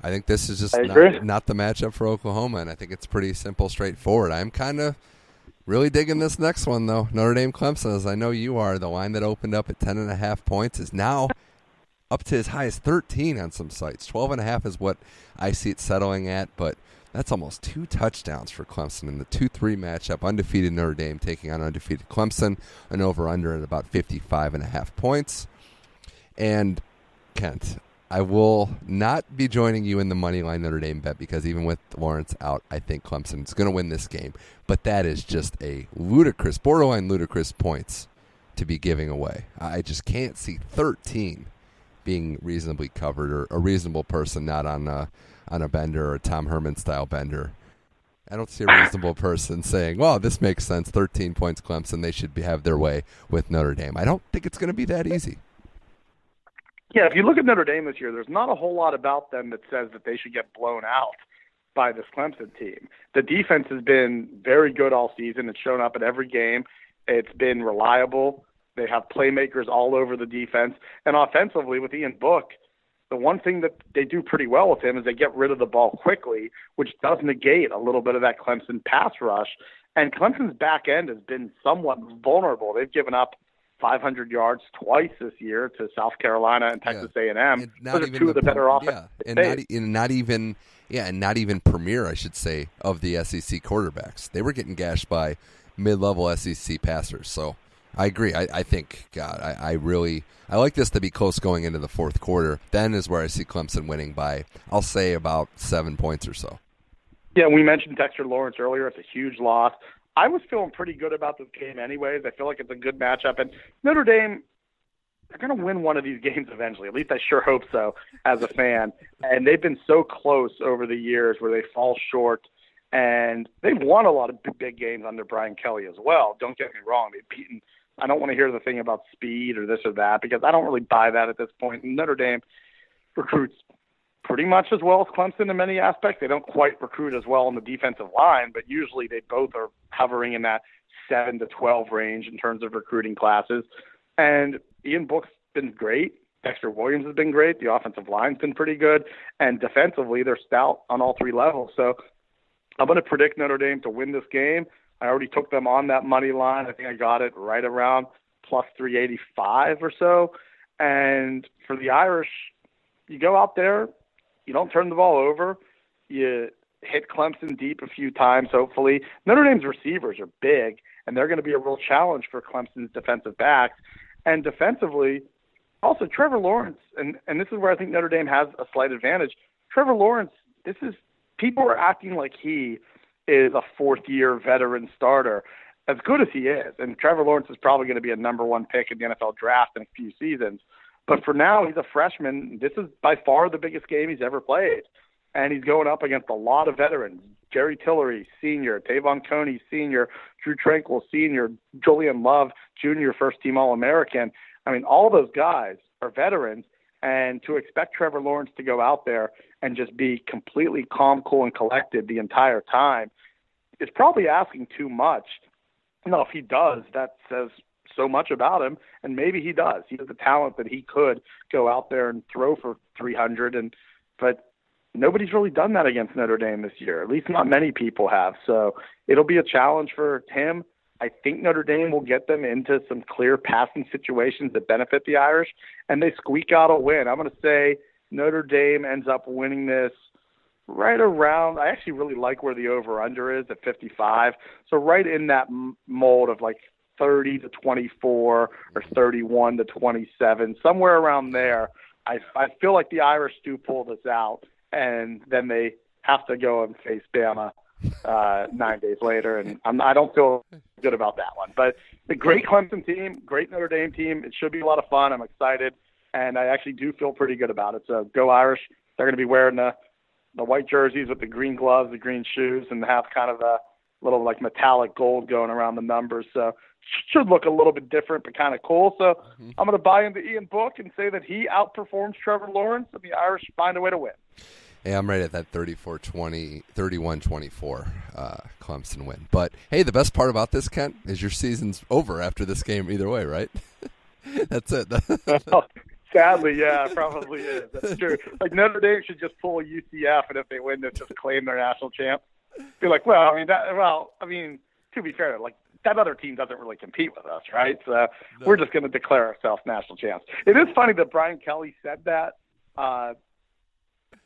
I think this is just not, not, the matchup for Oklahoma, and I think it's pretty simple, straightforward. I'm kind of really digging this next one, though. Notre Dame Clemson, as I know you are. The line that opened up at ten and a half points is now up to as high as 13 on some sites. 12 and a half is what I see it settling at, but that's almost two touchdowns for Clemson in the 2-3 matchup. Undefeated Notre Dame taking on undefeated Clemson, an over-under at about 55 and a half points. And Kent, I will not be joining you in the money line Notre Dame bet because even with Lawrence out, I think Clemson's going to win this game. But that is just a ludicrous, borderline ludicrous points to be giving away. I just can't see 13 being reasonably covered or a reasonable person not on a, on a bender or a Tom Herman style bender. I don't see a reasonable person saying, "Well, this makes sense. 13 points, Clemson. They should be, have their way with Notre Dame." I don't think it's going to be that easy. Yeah, if you look at Notre Dame this year, there's not a whole lot about them that says that they should get blown out by this Clemson team. The defense has been very good all season. It's shown up at every game. It's been reliable. They have playmakers all over the defense. And offensively, with Ian Book, the one thing that they do pretty well with him is they get rid of the ball quickly, which does negate a little bit of that Clemson pass rush. And Clemson's back end has been somewhat vulnerable. They've given up 500 yards twice this year to South Carolina and Texas yeah. A&M. Those are two the, of the better offenses. Yeah, and not, and not even yeah, and not even premier, I should say, of the SEC quarterbacks. They were getting gashed by mid-level SEC passers. So I agree. I, I think God, I, I really I like this to be close going into the fourth quarter. Then is where I see Clemson winning by I'll say about seven points or so. Yeah, we mentioned Dexter Lawrence earlier. It's a huge loss. I was feeling pretty good about this game, anyways. I feel like it's a good matchup, and Notre Dame they're going to win one of these *laughs* games eventually. At least I sure hope so as a fan. And they've been so close over the years where they fall short. And they've won a lot of big games under Brian Kelly as well. Don't get me wrong. They've beaten. I don't want to hear the thing about speed or this or that because I don't really buy that at this point. Notre Dame recruits pretty much as well as Clemson in many aspects. They don't quite recruit as well on the defensive line, but usually they both are hovering in that seven to twelve range in terms of recruiting classes. And Ian Book's been great. Dexter Williams has been great. The offensive line's been pretty good, and defensively they're stout on all three levels. So I'm going to predict Notre Dame to win this game. I already took them on that money line. I think I got it right around plus 385 or so. And for the Irish, you go out there, you don't turn the ball over. You hit Clemson deep a few times, hopefully. Notre Dame's receivers are big, and they're going to be a real challenge for Clemson's defensive backs. And defensively, also Trevor Lawrence, and, and this is where I think Notre Dame has a slight advantage. Trevor Lawrence, this is people are acting like he is a fourth year veteran starter. As good as he is, and Trevor Lawrence is probably going to be a number one pick in the NFL draft in a few seasons. But for now, he's a freshman. This is by far the biggest game he's ever played. And he's going up against a lot of veterans. Jerry Tillery, senior, Te'von Coney, senior, Drue Tranquill, senior, Julian Love, junior, first team All American. I mean, all those guys are veterans. And to expect Trevor Lawrence to go out there and just be completely calm, cool, and collected the entire time is probably asking too much. Now, if he does, that says so much about him, and maybe he does. He has the talent that he could go out there and throw for 300, and but nobody's really done that against Notre Dame this year. At least not many people have. So it'll be a challenge for him. I think Notre Dame will get them into some clear passing situations that benefit the Irish, and they squeak out a win. I'm going to say Notre Dame ends up winning this right around. I actually really like where the over under is at 55. So right in that mold of like 30 to 24 or 31 to 27, somewhere around there. I, I feel like the Irish do pull this out, and then they have to go and face Bama uh, nine days later. And I'm, I don't feel good about that one. But the great Clemson team, great Notre Dame team. It should be a lot of fun. I'm excited, and I actually do feel pretty good about it. So go Irish! They're going to be wearing the the white jerseys with the green gloves, the green shoes, and have kind of a little like metallic gold going around the numbers. So should look a little bit different, but kind of cool. So mm-hmm. I'm going to buy into Ian Book and say that he outperforms Trevor Lawrence, and the Irish find a way to win. Hey, I'm right at that 34-20, 31-24 uh, Clemson win. But hey, the best part about this, Kent, is your season's over after this game either way, right? *laughs* That's it. *laughs* Sadly, yeah, probably is. That's true. Like Notre Dame should just pull UCF, and if they win, they just claim their national champ. Be like, well, I mean, that. Well, I mean, to be fair, like that other team doesn't really compete with us, right? So no. we're just going to declare ourselves national champs. It is funny that Brian Kelly said that. Uh,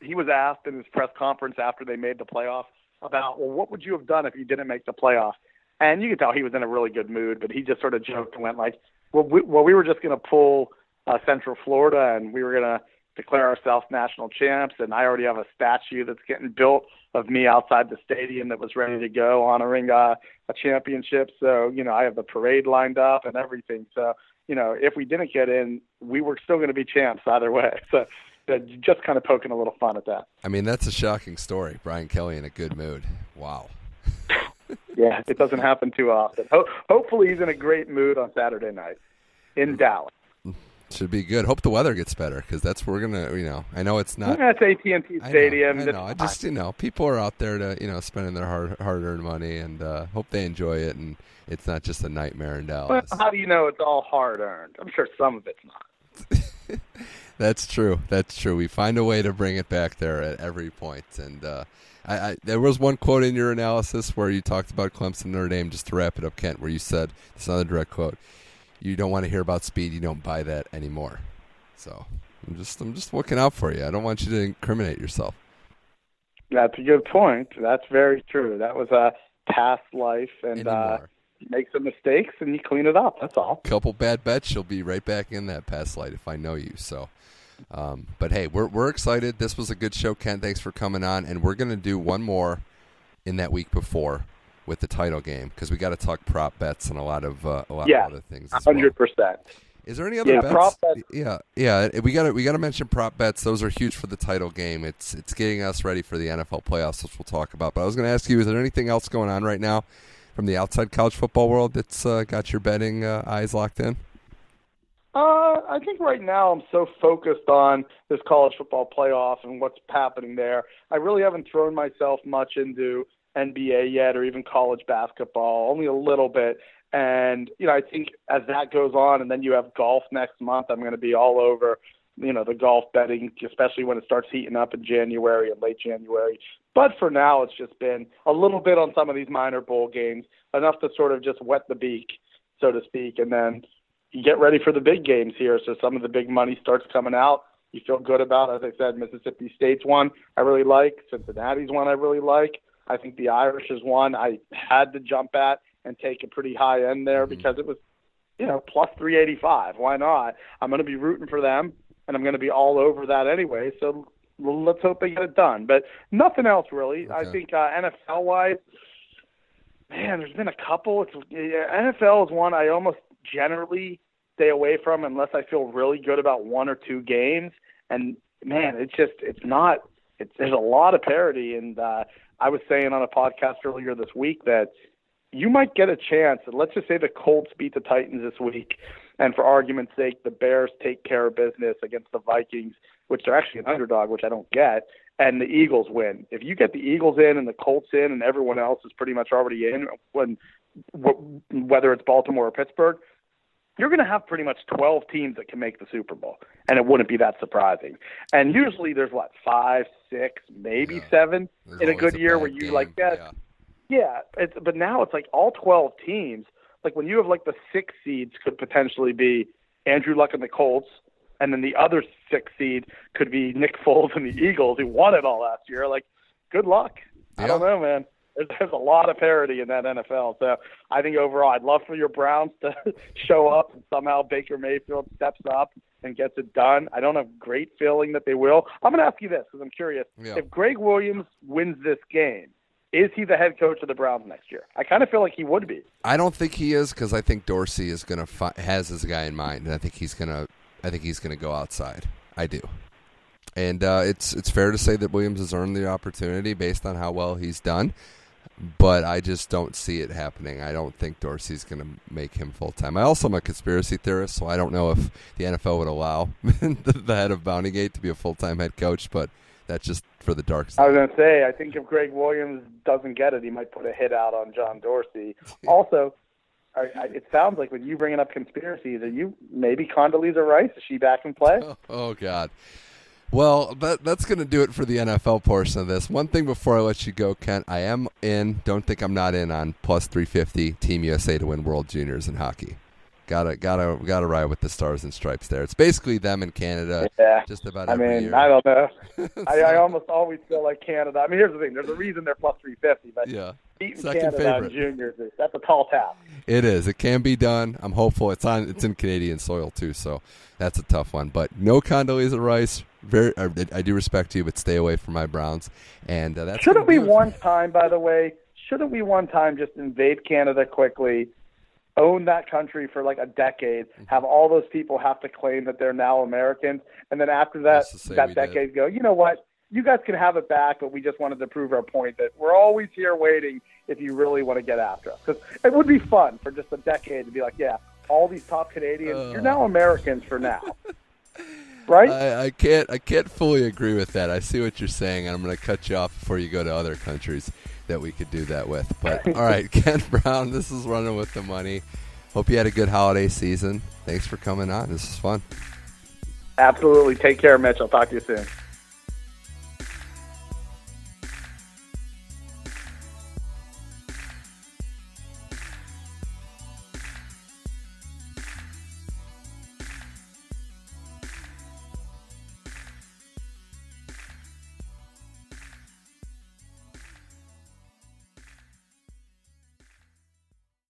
he was asked in his press conference after they made the playoffs about, well, what would you have done if you didn't make the playoffs? And you could tell he was in a really good mood, but he just sort of joked and went like, well, we, well, we were just going to pull uh, Central Florida and we were going to declare ourselves national champs. And I already have a statue that's getting built of me outside the stadium that was ready to go honoring uh, a championship. So, you know, I have the parade lined up and everything. So, you know, if we didn't get in, we were still going to be champs either way. *laughs* So, just kind of poking a little fun at that. I mean, that's a shocking story. Brian Kelly in a good mood. Wow. *laughs* yeah, it doesn't happen too often. Ho- hopefully, he's in a great mood on Saturday night in Dallas. Should be good. Hope the weather gets better because that's we're gonna. You know, I know it's not. Yeah, it's AT and T Stadium. I know. I, know. I just you know people are out there to you know spending their hard hard earned money and uh, hope they enjoy it and it's not just a nightmare in Dallas. Well, how do you know it's all hard earned? I'm sure some of it's not. *laughs* That's true. That's true. We find a way to bring it back there at every point. And uh, I, I, there was one quote in your analysis where you talked about Clemson Notre Dame. Just to wrap it up, Kent, where you said it's not a direct quote. You don't want to hear about speed. You don't buy that anymore. So I'm just I'm just looking out for you. I don't want you to incriminate yourself. That's a good point. That's very true. That was a past life, and uh, make some mistakes and you clean it up. That's all. Couple bad bets, you'll be right back in that past light if I know you. So um, but hey, we're we're excited. This was a good show, Ken. Thanks for coming on, and we're gonna do one more in that week before with the title game because we got to talk prop bets and a lot of uh, a lot yeah, of other things. Hundred well. percent. Is there any other yeah, bets? Prop bets? Yeah, yeah. We got to we got to mention prop bets. Those are huge for the title game. It's it's getting us ready for the NFL playoffs, which we'll talk about. But I was going to ask you: Is there anything else going on right now from the outside college football world that's uh, got your betting uh, eyes locked in? Uh, I think right now I'm so focused on this college football playoff and what's happening there. I really haven't thrown myself much into NBA yet or even college basketball, only a little bit. And, you know, I think as that goes on and then you have golf next month, I'm going to be all over, you know, the golf betting, especially when it starts heating up in January and late January. But for now, it's just been a little bit on some of these minor bowl games, enough to sort of just wet the beak, so to speak. And then you get ready for the big games here. So some of the big money starts coming out. You feel good about, as I said, Mississippi State's one I really like. Cincinnati's one I really like. I think the Irish is one I had to jump at and take a pretty high end there mm-hmm. because it was, you know, plus 385. Why not? I'm going to be rooting for them, and I'm going to be all over that anyway. So let's hope they get it done. But nothing else really. Okay. I think uh, NFL wise, man, there's been a couple. It's yeah, NFL is one I almost generally stay away from unless I feel really good about one or two games. And man, it's just it's not. It's, there's a lot of parity, and uh, I was saying on a podcast earlier this week that you might get a chance. And let's just say the Colts beat the Titans this week, and for argument's sake, the Bears take care of business against the Vikings, which are actually an underdog, which I don't get, and the Eagles win. If you get the Eagles in and the Colts in, and everyone else is pretty much already in, when whether it's Baltimore or Pittsburgh, you're going to have pretty much 12 teams that can make the Super Bowl, and it wouldn't be that surprising. And usually there's what five, six, maybe yeah. seven there's in a good a year where you game. like that. Yeah, yeah it's, but now it's like all 12 teams. Like when you have like the six seeds could potentially be Andrew Luck and the Colts, and then the other six seed could be Nick Foles and the Eagles, who won it all last year. Like, good luck. Yeah. I don't know, man there's, there's a lot of parity in that NFL. So I think overall, I'd love for your Browns to *laughs* show up and somehow Baker Mayfield steps up and gets it done. I don't have great feeling that they will. I'm going to ask you this because I'm curious. Yeah. If Gregg Williams wins this game, is he the head coach of the Browns next year? I kind of feel like he would be. I don't think he is because I think Dorsey is going to fi- has his guy in mind, and I think he's going to I think he's going to go outside. I do, and uh, it's it's fair to say that Williams has earned the opportunity based on how well he's done. But I just don't see it happening. I don't think Dorsey's going to make him full time. I also am a conspiracy theorist, so I don't know if the NFL would allow *laughs* the head of Bountygate to be a full time head coach. But that's just for the dark side. I was going to say, I think if Gregg Williams doesn't get it, he might put a hit out on John Dorsey. *laughs* also, I, I, it sounds like when you bringing up conspiracies, are you maybe Condoleezza Rice? Is she back in play? Oh, *laughs* oh God. Well, that, that's going to do it for the NFL portion of this. One thing before I let you go, Kent, I am in. Don't think I'm not in on plus 350 Team USA to win World Juniors in hockey. Gotta gotta gotta ride with the stars and stripes there. It's basically them in Canada. Yeah. Just about I every mean, year. I don't know. *laughs* I, I almost always feel like Canada. I mean, here's the thing. There's a reason they're plus 350, but yeah. beating Second Canada favorite. juniors, is- that's a tall task. It is. It can be done. I'm hopeful. It's on. It's in Canadian soil too, so that's a tough one. But no Condoleezza Rice. Very. I, I do respect you, but stay away from my Browns. And uh, that's Shouldn't we one time, by the way, shouldn't we one time just invade Canada quickly, own that country for like a decade, Mm-hmm. have all those people have to claim that they're now Americans, and then after that, Just to say that we did. decade go, you know what? You guys can have it back, but we just wanted to prove our point that we're always here waiting if you really want to get after us. Because it would be fun for just a decade to be like, yeah, all these top Canadians, Uh. you're now Americans for now. *laughs* right? I, I can't. I can't fully agree with that. I see what you're saying, and I'm going to cut you off before you go to other countries that we could do that with. But *laughs* all right, Ken Brown, this is running with the money. Hope you had a good holiday season. Thanks for coming on. This is fun. Absolutely. Take care, Mitch. I'll talk to you soon.